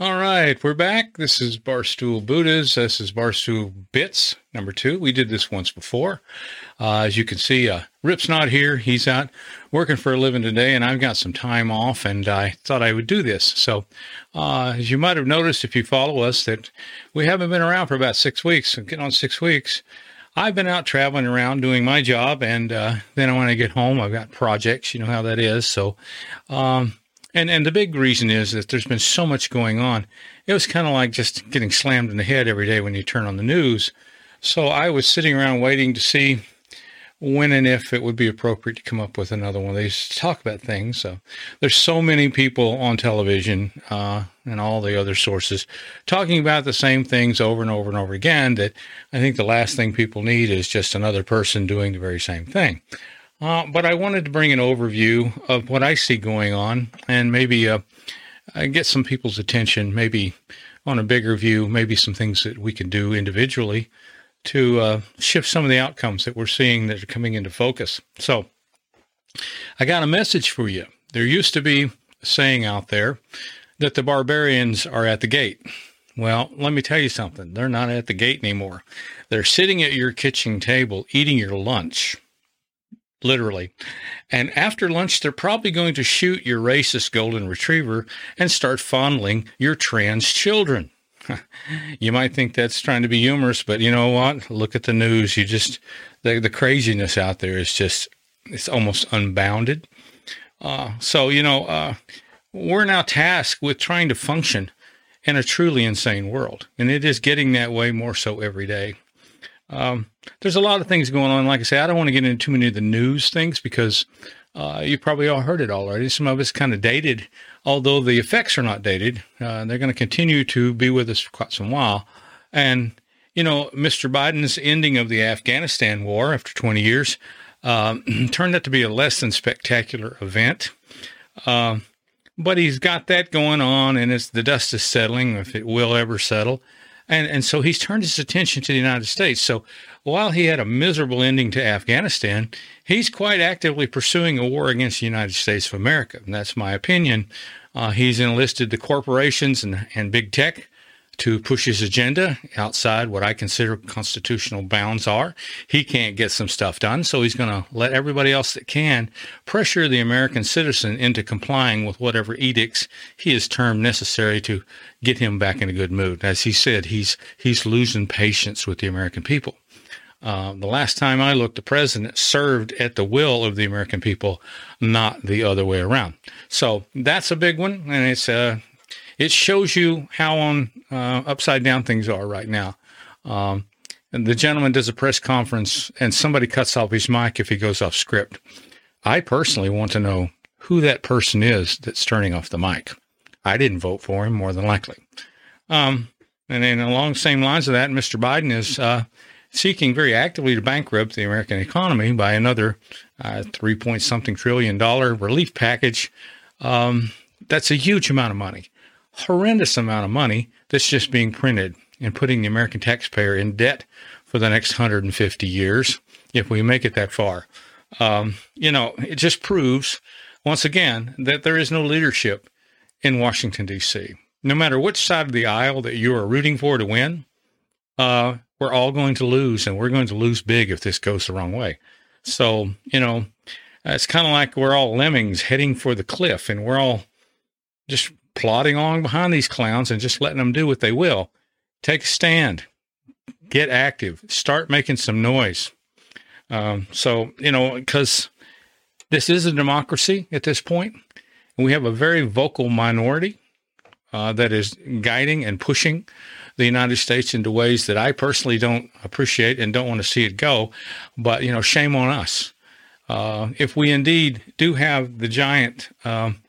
All right, we're back. This is Barstool Buddhas. This is Barstool Bits number two. We did this once before. Uh, as you can see, uh, Rip's not here. He's out working for a living today, and I've got some time off, and I thought I would do this. So, uh, as you might have noticed if you follow us, that we haven't been around for about six weeks, getting on six weeks. I've been out traveling around doing my job, and uh, then when I get home, I've got projects. You know how that is. So, um, and and the big reason is that there's been so much going on. It was kind of like just getting slammed in the head every day when you turn on the news. So I was sitting around waiting to see when and if it would be appropriate to come up with another one of these to talk about things. So there's so many people on television uh, and all the other sources talking about the same things over and over and over again that I think the last thing people need is just another person doing the very same thing. Uh, but I wanted to bring an overview of what I see going on and maybe uh, get some people's attention, maybe on a bigger view, maybe some things that we can do individually to uh, shift some of the outcomes that we're seeing that are coming into focus. So I got a message for you. There used to be a saying out there that the barbarians are at the gate. Well, let me tell you something. They're not at the gate anymore. They're sitting at your kitchen table eating your lunch literally. And after lunch, they're probably going to shoot your racist golden retriever and start fondling your trans children. you might think that's trying to be humorous, but you know what? Look at the news. You just, the, the craziness out there is just, it's almost unbounded. Uh, so, you know, uh, we're now tasked with trying to function in a truly insane world. And it is getting that way more so every day. Um, there's a lot of things going on. Like I say, I don't want to get into too many of the news things because uh, you probably all heard it already. Some of it's kind of dated, although the effects are not dated. Uh, they're going to continue to be with us for quite some while. And, you know, Mr. Biden's ending of the Afghanistan war after 20 years um, turned out to be a less than spectacular event. Um, but he's got that going on, and it's the dust is settling, if it will ever settle. And, and so he's turned his attention to the United States. So while he had a miserable ending to Afghanistan, he's quite actively pursuing a war against the United States of America. And that's my opinion. Uh, he's enlisted the corporations and, and big tech to push his agenda outside what I consider constitutional bounds are. He can't get some stuff done, so he's going to let everybody else that can pressure the American citizen into complying with whatever edicts he has termed necessary to get him back in a good mood. As he said, he's he's losing patience with the American people. Uh, the last time I looked, the president served at the will of the American people, not the other way around. So that's a big one, and it's uh, it shows you how on uh, upside down things are right now. Um, and the gentleman does a press conference and somebody cuts off his mic if he goes off script. I personally want to know who that person is that's turning off the mic. I didn't vote for him, more than likely. Um, and then along the same lines of that, Mr. Biden is uh, seeking very actively to bankrupt the American economy by another uh, three point something trillion dollar relief package. Um, that's a huge amount of money horrendous amount of money that's just being printed and putting the American taxpayer in debt for the next 150 years if we make it that far. Um, you know, it just proves once again that there is no leadership in Washington, D.C. No matter which side of the aisle that you are rooting for to win, uh, we're all going to lose, and we're going to lose big if this goes the wrong way. So, you know, it's kind of like we're all lemmings heading for the cliff, and we're all just plodding along behind these clowns and just letting them do what they will. Take a stand, get active, start making some noise. Um, so, you know, because this is a democracy at this point, and we have a very vocal minority uh, that is guiding and pushing the United States into ways that I personally don't appreciate and don't want to see it go. But, you know, shame on us. Uh, if we indeed do have the giant um,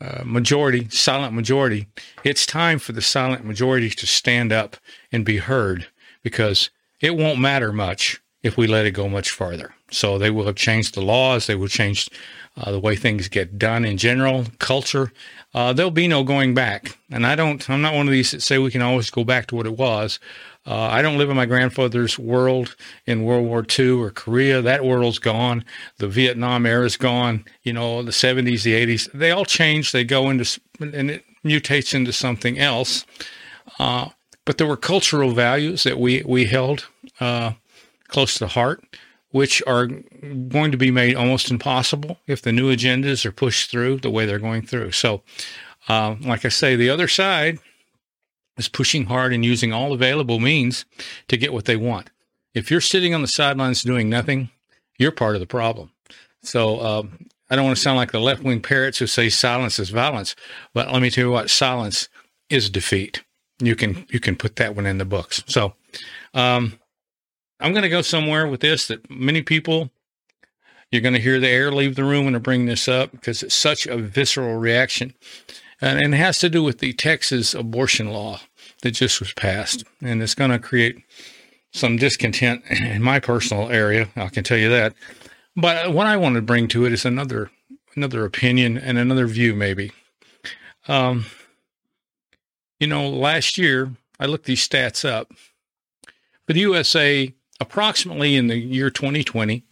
uh, majority, silent majority, it's time for the silent majority to stand up and be heard because it won't matter much if we let it go much farther. So they will have changed the laws, they will change uh, the way things get done in general, culture. Uh, there'll be no going back. And I don't, I'm not one of these that say we can always go back to what it was. Uh, I don't live in my grandfather's world in World War II or Korea. That world's gone. The Vietnam era is gone. You know, the 70s, the 80s, they all change. They go into, and it, mutates into something else. Uh, but there were cultural values that we we held uh, close to the heart, which are going to be made almost impossible if the new agendas are pushed through the way they're going through. So, uh, like I say, the other side is pushing hard and using all available means to get what they want. If you're sitting on the sidelines doing nothing, you're part of the problem. So um, I don't want to sound like the left wing parrots who say silence is violence, but let me tell you what silence is defeat. You can you can put that one in the books. So um, I'm going to go somewhere with this that many people you're going to hear the air leave the room when I bring this up because it's such a visceral reaction, and, and it has to do with the Texas abortion law that just was passed, and it's going to create some discontent in my personal area. I can tell you that. But what I want to bring to it is another another opinion and another view, maybe. Um, you know, last year I looked these stats up. For the USA, approximately in the year 2020,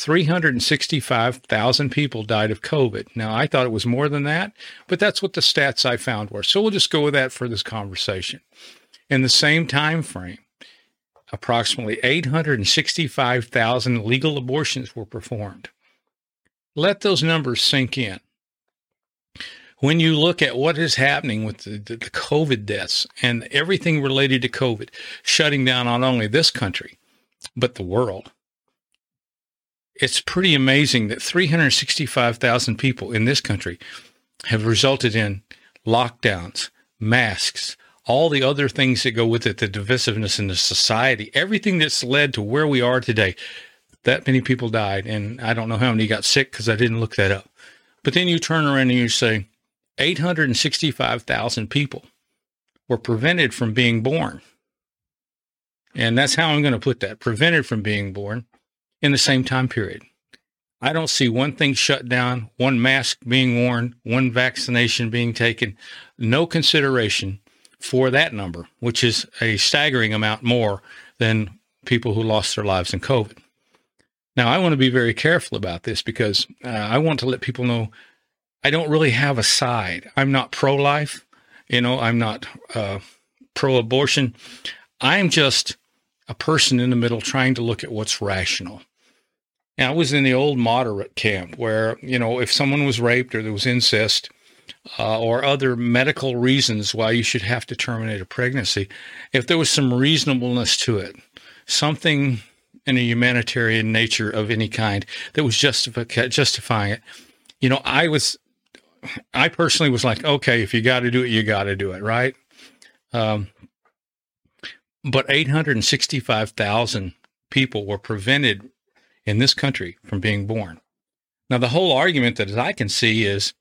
365,000 people died of COVID. Now, I thought it was more than that, but that's what the stats I found were. So we'll just go with that for this conversation. In the same time frame, approximately 865,000 legal abortions were performed. Let those numbers sink in. When you look at what is happening with the, the, COVID deaths and everything related to COVID, shutting down not only this country, but the world, it's pretty amazing that 365,000 people in this country have resulted in lockdowns, masks, all the other things that go with it, the divisiveness in the society, everything that's led to where we are today. That many people died, and I don't know how many got sick because I didn't look that up. But then you turn around and you say 865,000 people were prevented from being born. And that's how I'm going to put that prevented from being born in the same time period. I don't see one thing shut down, one mask being worn, one vaccination being taken, no consideration for that number, which is a staggering amount more than people who lost their lives in COVID. Now, I want to be very careful about this because uh, I want to let people know I don't really have a side. I'm not pro life, you know, I'm not uh, pro abortion. I'm just a person in the middle trying to look at what's rational. And I was in the old moderate camp where, you know, if someone was raped or there was incest, uh, or other medical reasons why you should have to terminate a pregnancy, if there was some reasonableness to it, something in a humanitarian nature of any kind that was justify- justifying it, you know, I was, I personally was like, okay, if you got to do it, you got to do it, right? Um, but 865,000 people were prevented in this country from being born. Now, the whole argument that I can see is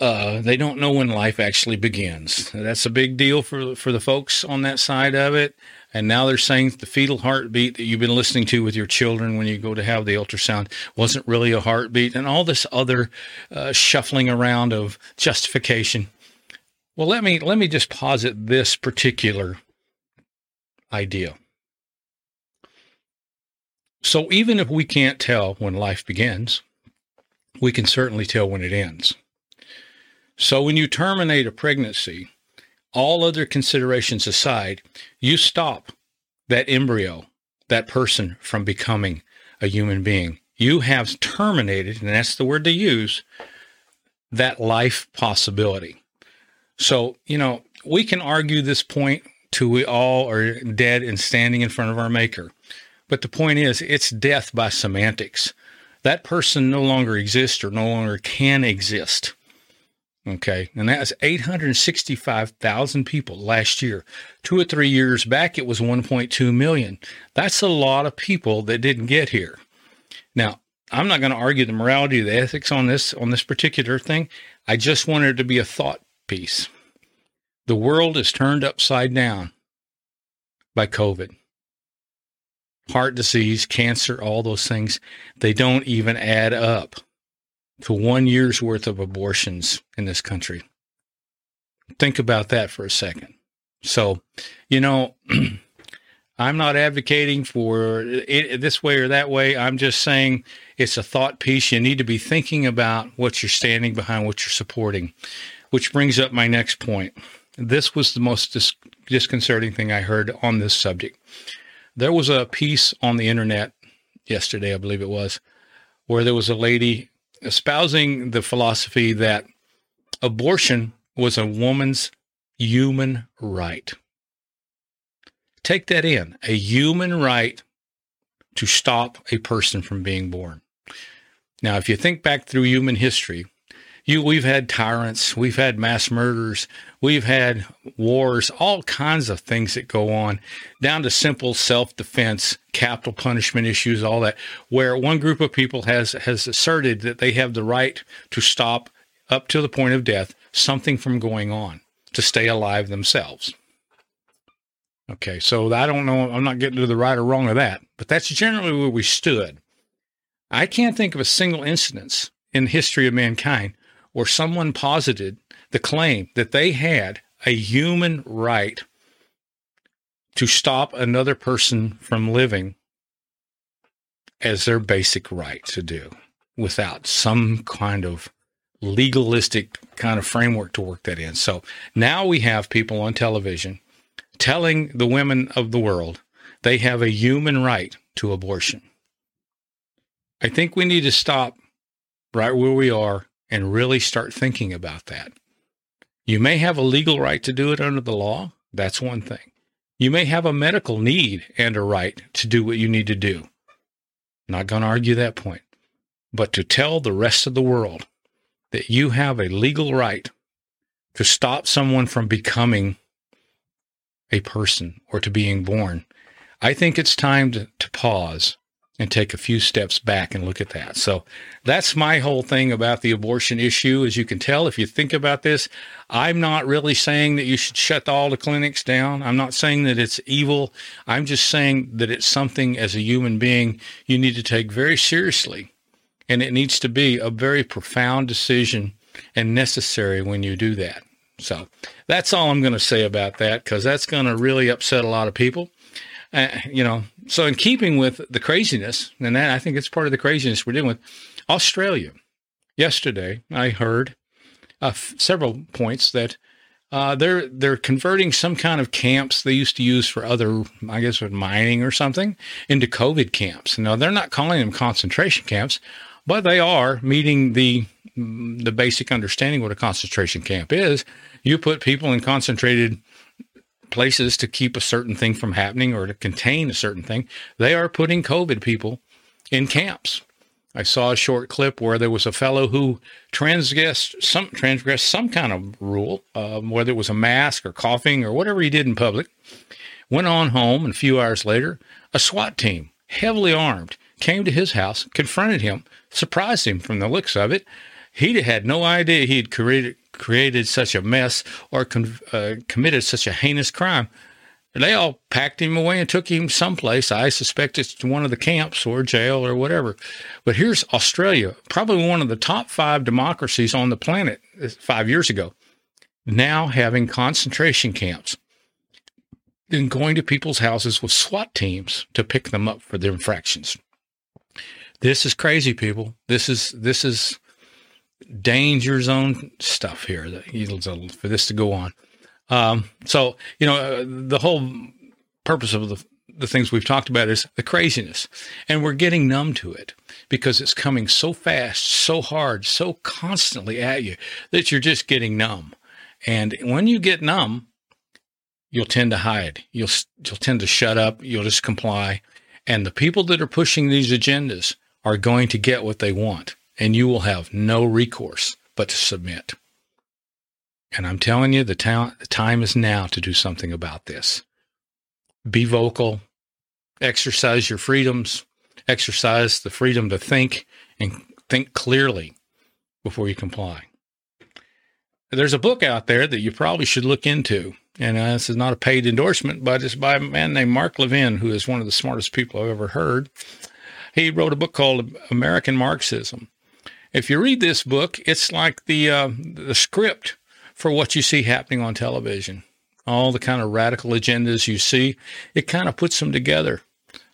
uh, they don't know when life actually begins. That's a big deal for for the folks on that side of it. And now they're saying the fetal heartbeat that you've been listening to with your children when you go to have the ultrasound wasn't really a heartbeat, and all this other uh, shuffling around of justification. Well, let me let me just posit this particular idea. So even if we can't tell when life begins, we can certainly tell when it ends. So when you terminate a pregnancy, all other considerations aside, you stop that embryo, that person from becoming a human being. You have terminated, and that's the word to use, that life possibility. So, you know, we can argue this point till we all are dead and standing in front of our maker. But the point is, it's death by semantics. That person no longer exists or no longer can exist. Okay. And that's 865,000 people last year. Two or three years back, it was 1.2 million. That's a lot of people that didn't get here. Now, I'm not going to argue the morality, the ethics on this, on this particular thing. I just wanted it to be a thought piece. The world is turned upside down by COVID. Heart disease, cancer, all those things, they don't even add up to one year's worth of abortions in this country. Think about that for a second. So, you know, I'm not advocating for it this way or that way. I'm just saying it's a thought piece. You need to be thinking about what you're standing behind, what you're supporting. which brings up my next point. This was the most dis- disconcerting thing I heard on this subject. There was a piece on the internet yesterday, I believe it was, where there was a lady espousing the philosophy that abortion was a woman's human right. Take that in a human right to stop a person from being born. Now, if you think back through human history, you, we've had tyrants, we've had mass murders, we've had wars, all kinds of things that go on, down to simple self-defense, capital punishment issues, all that, where one group of people has has asserted that they have the right to stop up to the point of death something from going on to stay alive themselves. Okay, so I don't know, I'm not getting to the right or wrong of that, but that's generally where we stood. I can't think of a single instance in the history of mankind where someone posited the claim that they had a human right to stop another person from living as their basic right to do without some kind of legalistic kind of framework to work that in. So now we have people on television telling the women of the world they have a human right to abortion. I think we need to stop right where we are and really start thinking about that. You may have a legal right to do it under the law. That's one thing. You may have a medical need and a right to do what you need to do. Not going to argue that point. But to tell the rest of the world that you have a legal right to stop someone from becoming a person or to being born, I think it's time to, to pause and take a few steps back and look at that. So that's my whole thing about the abortion issue. As you can tell, if you think about this, I'm not really saying that you should shut all the clinics down. I'm not saying that it's evil. I'm just saying that it's something as a human being you need to take very seriously. And it needs to be a very profound decision and necessary when you do that. So that's all I'm going to say about that because that's going to really upset a lot of people. Uh, you know, so in keeping with the craziness, and that I think it's part of the craziness we're dealing with, Australia. Yesterday, I heard uh, f- several points that uh, they're they're converting some kind of camps they used to use for other, I guess, mining or something, into COVID camps. Now they're not calling them concentration camps, but they are meeting the the basic understanding what a concentration camp is. You put people in concentrated places to keep a certain thing from happening or to contain a certain thing. They are putting COVID people in camps. I saw a short clip where there was a fellow who transgressed some transgressed some kind of rule, um, whether it was a mask or coughing or whatever he did in public. Went on home, and a few hours later, a SWAT team, heavily armed, came to his house, confronted him, surprised him from the looks of it. He had no idea he had created created such a mess or con- uh, committed such a heinous crime. They all packed him away and took him someplace. I suspect it's to one of the camps or jail or whatever. But here's Australia, probably one of the top five democracies on the planet uh, five years ago, now having concentration camps and going to people's houses with SWAT teams to pick them up for their infractions. This is crazy, people. This is this is danger zone stuff here that for this to go on. Um, so you know uh, the whole purpose of the the things we've talked about is the craziness, and we're getting numb to it because it's coming so fast, so hard, so constantly at you that you're just getting numb. And when you get numb, you'll tend to hide. You'll you'll tend to shut up. You'll just comply. And the people that are pushing these agendas are going to get what they want and you will have no recourse but to submit. And I'm telling you, the, ta- the time is now to do something about this. Be vocal, exercise your freedoms, exercise the freedom to think and think clearly before you comply. There's a book out there that you probably should look into. And uh, this is not a paid endorsement, but it's by a man named Mark Levin, who is one of the smartest people I've ever heard. He wrote a book called American Marxism. If you read this book, it's like the uh, the script for what you see happening on television. All the kind of radical agendas you see, it kind of puts them together.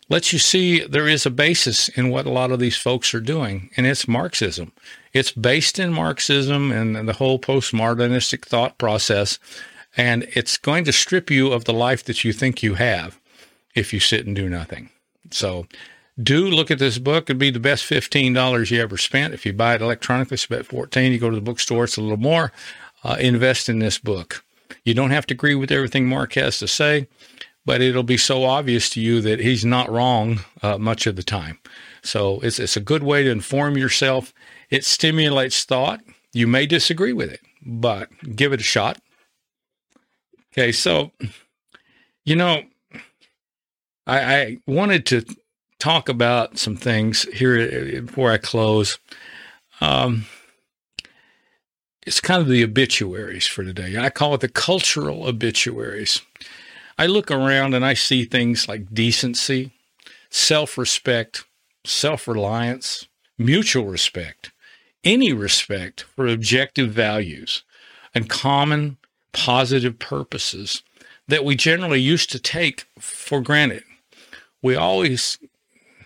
lets you see there is a basis in what a lot of these folks are doing, and it's Marxism. It's based in Marxism and the whole postmodernistic thought process, and it's going to strip you of the life that you think you have if you sit and do nothing. So, do look at this book. It'd be the best $15 you ever spent. If you buy it electronically, it's about 14 You go to the bookstore, it's a little more. Uh, invest in this book. You don't have to agree with everything Mark has to say, but it'll be so obvious to you that he's not wrong uh, much of the time. So it's, it's a good way to inform yourself. It stimulates thought. You may disagree with it, but give it a shot. Okay, so, you know, I, I wanted to talk about some things here before I close. Um, it's kind of the obituaries for today. I call it the cultural obituaries. I look around and I see things like decency, self respect, self reliance, mutual respect, any respect for objective values, and common positive purposes that we generally used to take for granted. We always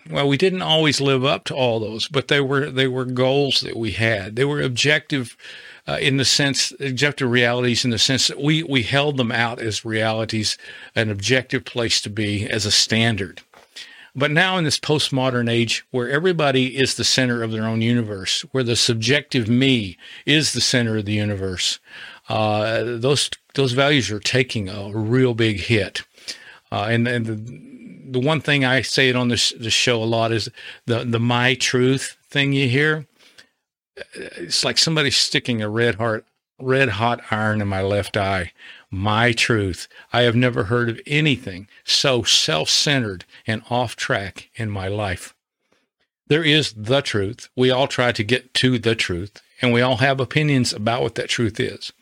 well, we didn't always live up to all those, but they were they were goals that we had. They were objective uh, in the sense objective realities in the sense that we we held them out as realities, an objective place to be as a standard. But now in this postmodern age where everybody is the center of their own universe, where the subjective me is the center of the universe, uh, those those values are taking a real big hit. Uh, and and the, the one thing I say it on this, this show a lot is the the my truth thing you hear. It's like somebody sticking a red heart red hot iron in my left eye. My truth. I have never heard of anything so self centered and off track in my life. There is the truth. We all try to get to the truth, and we all have opinions about what that truth is.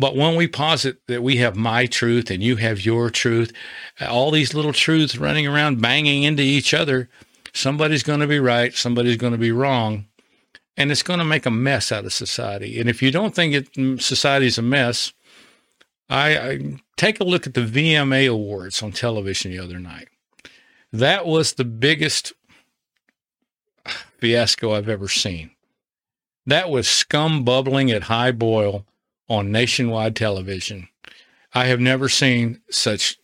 But when we posit that we have my truth and you have your truth, all these little truths running around banging into each other, somebody's going to be right, somebody's going to be wrong, and it's going to make a mess out of society. And if you don't think it, mm, society's a mess, I, I take a look at the VMA awards on television the other night. That was the biggest fiasco I've ever seen. That was scum bubbling at high boil on nationwide television. I have never seen such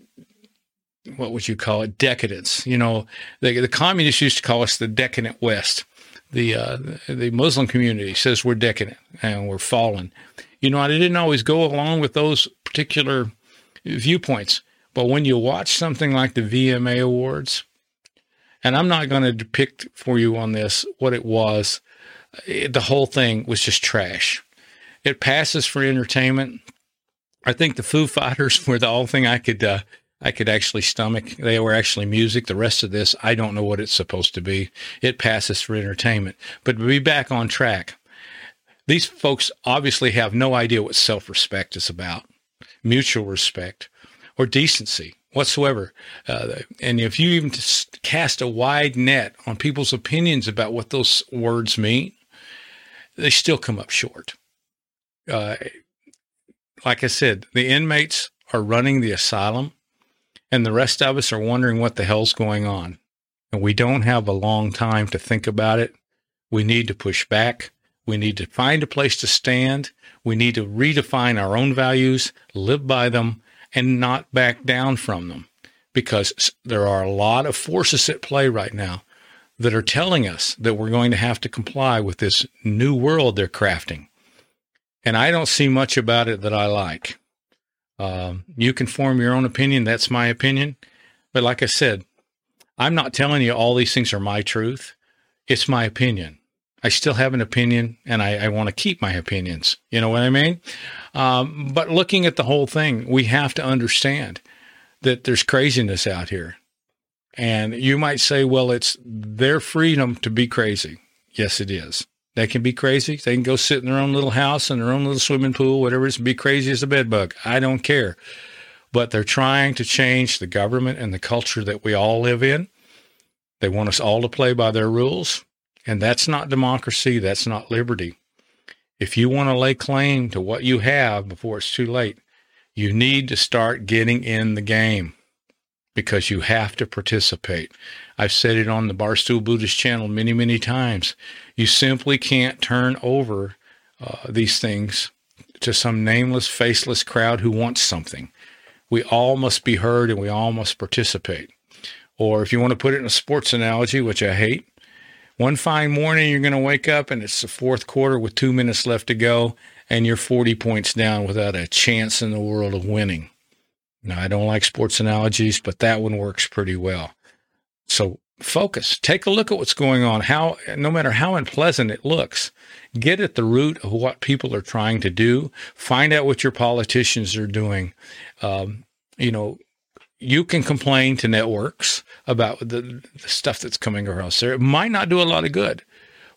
what would you call it decadence. You know, the, the communists used to call us the decadent West. The uh, the Muslim community says we're decadent and we're fallen. You know, I didn't always go along with those particular viewpoints, but when you watch something like the VMA Awards, and I'm not going to depict for you on this what it was, it, the whole thing was just trash. It passes for entertainment. I think the Foo Fighters were the only thing I could uh, I could actually stomach. They were actually music. The rest of this, I don't know what it's supposed to be. It passes for entertainment. But to be back on track, these folks obviously have no idea what self respect is about, mutual respect, or decency whatsoever. Uh, and if you even cast a wide net on people's opinions about what those words mean, they still come up short uh, like I said, the inmates are running the asylum, and the rest of us are wondering what the hell's going on. And we don't have a long time to think about it. We need to push back. We need to find a place to stand. We need to redefine our own values, live by them, and not back down from them. Because there are a lot of forces at play right now that are telling us that we're going to have to comply with this new world they're crafting and I don't see much about it that I like. Um, you can form your own opinion. That's my opinion. But like I said, I'm not telling you all these things are my truth. It's my opinion. I still have an opinion and I, I want to keep my opinions. You know what I mean? Um, but looking at the whole thing, we have to understand that there's craziness out here. And you might say, well, it's their freedom to be crazy. Yes, it is. They can be crazy. They can go sit in their own little house in their own little swimming pool, whatever it is, be crazy as a bedbug. I don't care. But they're trying to change the government and the culture that we all live in. They want us all to play by their rules. And that's not democracy. That's not liberty. If you want to lay claim to what you have before it's too late, you need to start getting in the game. Because you have to participate. I've said it on the Barstool Buddhist channel many, many times. You simply can't turn over uh, these things to some nameless, faceless crowd who wants something. We all must be heard and we all must participate. Or if you want to put it in a sports analogy, which I hate, one fine morning you're going to wake up and it's the fourth quarter with two minutes left to go and you're 40 points down without a chance in the world of winning. Now, I don't like sports analogies, but that one works pretty well. So focus, take a look at what's going on. How, no matter how unpleasant it looks, get at the root of what people are trying to do. Find out what your politicians are doing. Um, you know, you can complain to networks about the, the stuff that's coming across there. It might not do a lot of good,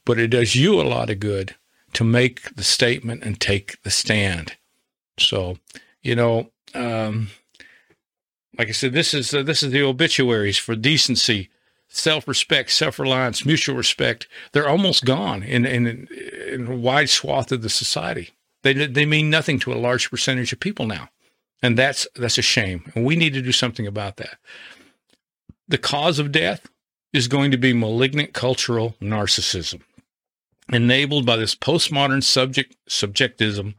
but it does you a lot of good to make the statement and take the stand. So, you know, um, like I said, this is uh, this is the obituaries for decency, self-respect, self-reliance, mutual respect. They're almost gone in in, in a wide swath of the society. They they mean nothing to a large percentage of people now, and that's that's a shame. And we need to do something about that. The cause of death is going to be malignant cultural narcissism enabled by this postmodern subject subjectism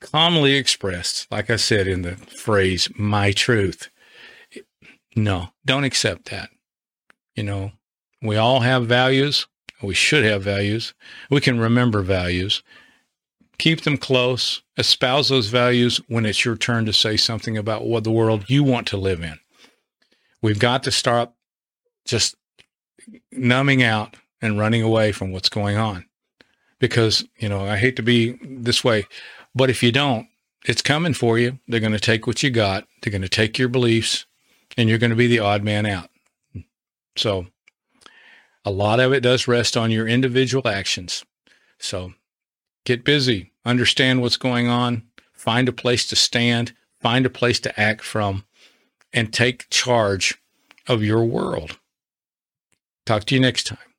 commonly expressed, like I said in the phrase, my truth. No, don't accept that. You know, we all have values. We should have values. We can remember values. Keep them close. Espouse those values when it's your turn to say something about what the world you want to live in. We've got to stop just numbing out and running away from what's going on because, you know, I hate to be this way, but if you don't, it's coming for you. They're going to take what you got. They're going to take your beliefs and you're going to be the odd man out. So a lot of it does rest on your individual actions. So get busy, understand what's going on, find a place to stand, find a place to act from, and take charge of your world. Talk to you next time.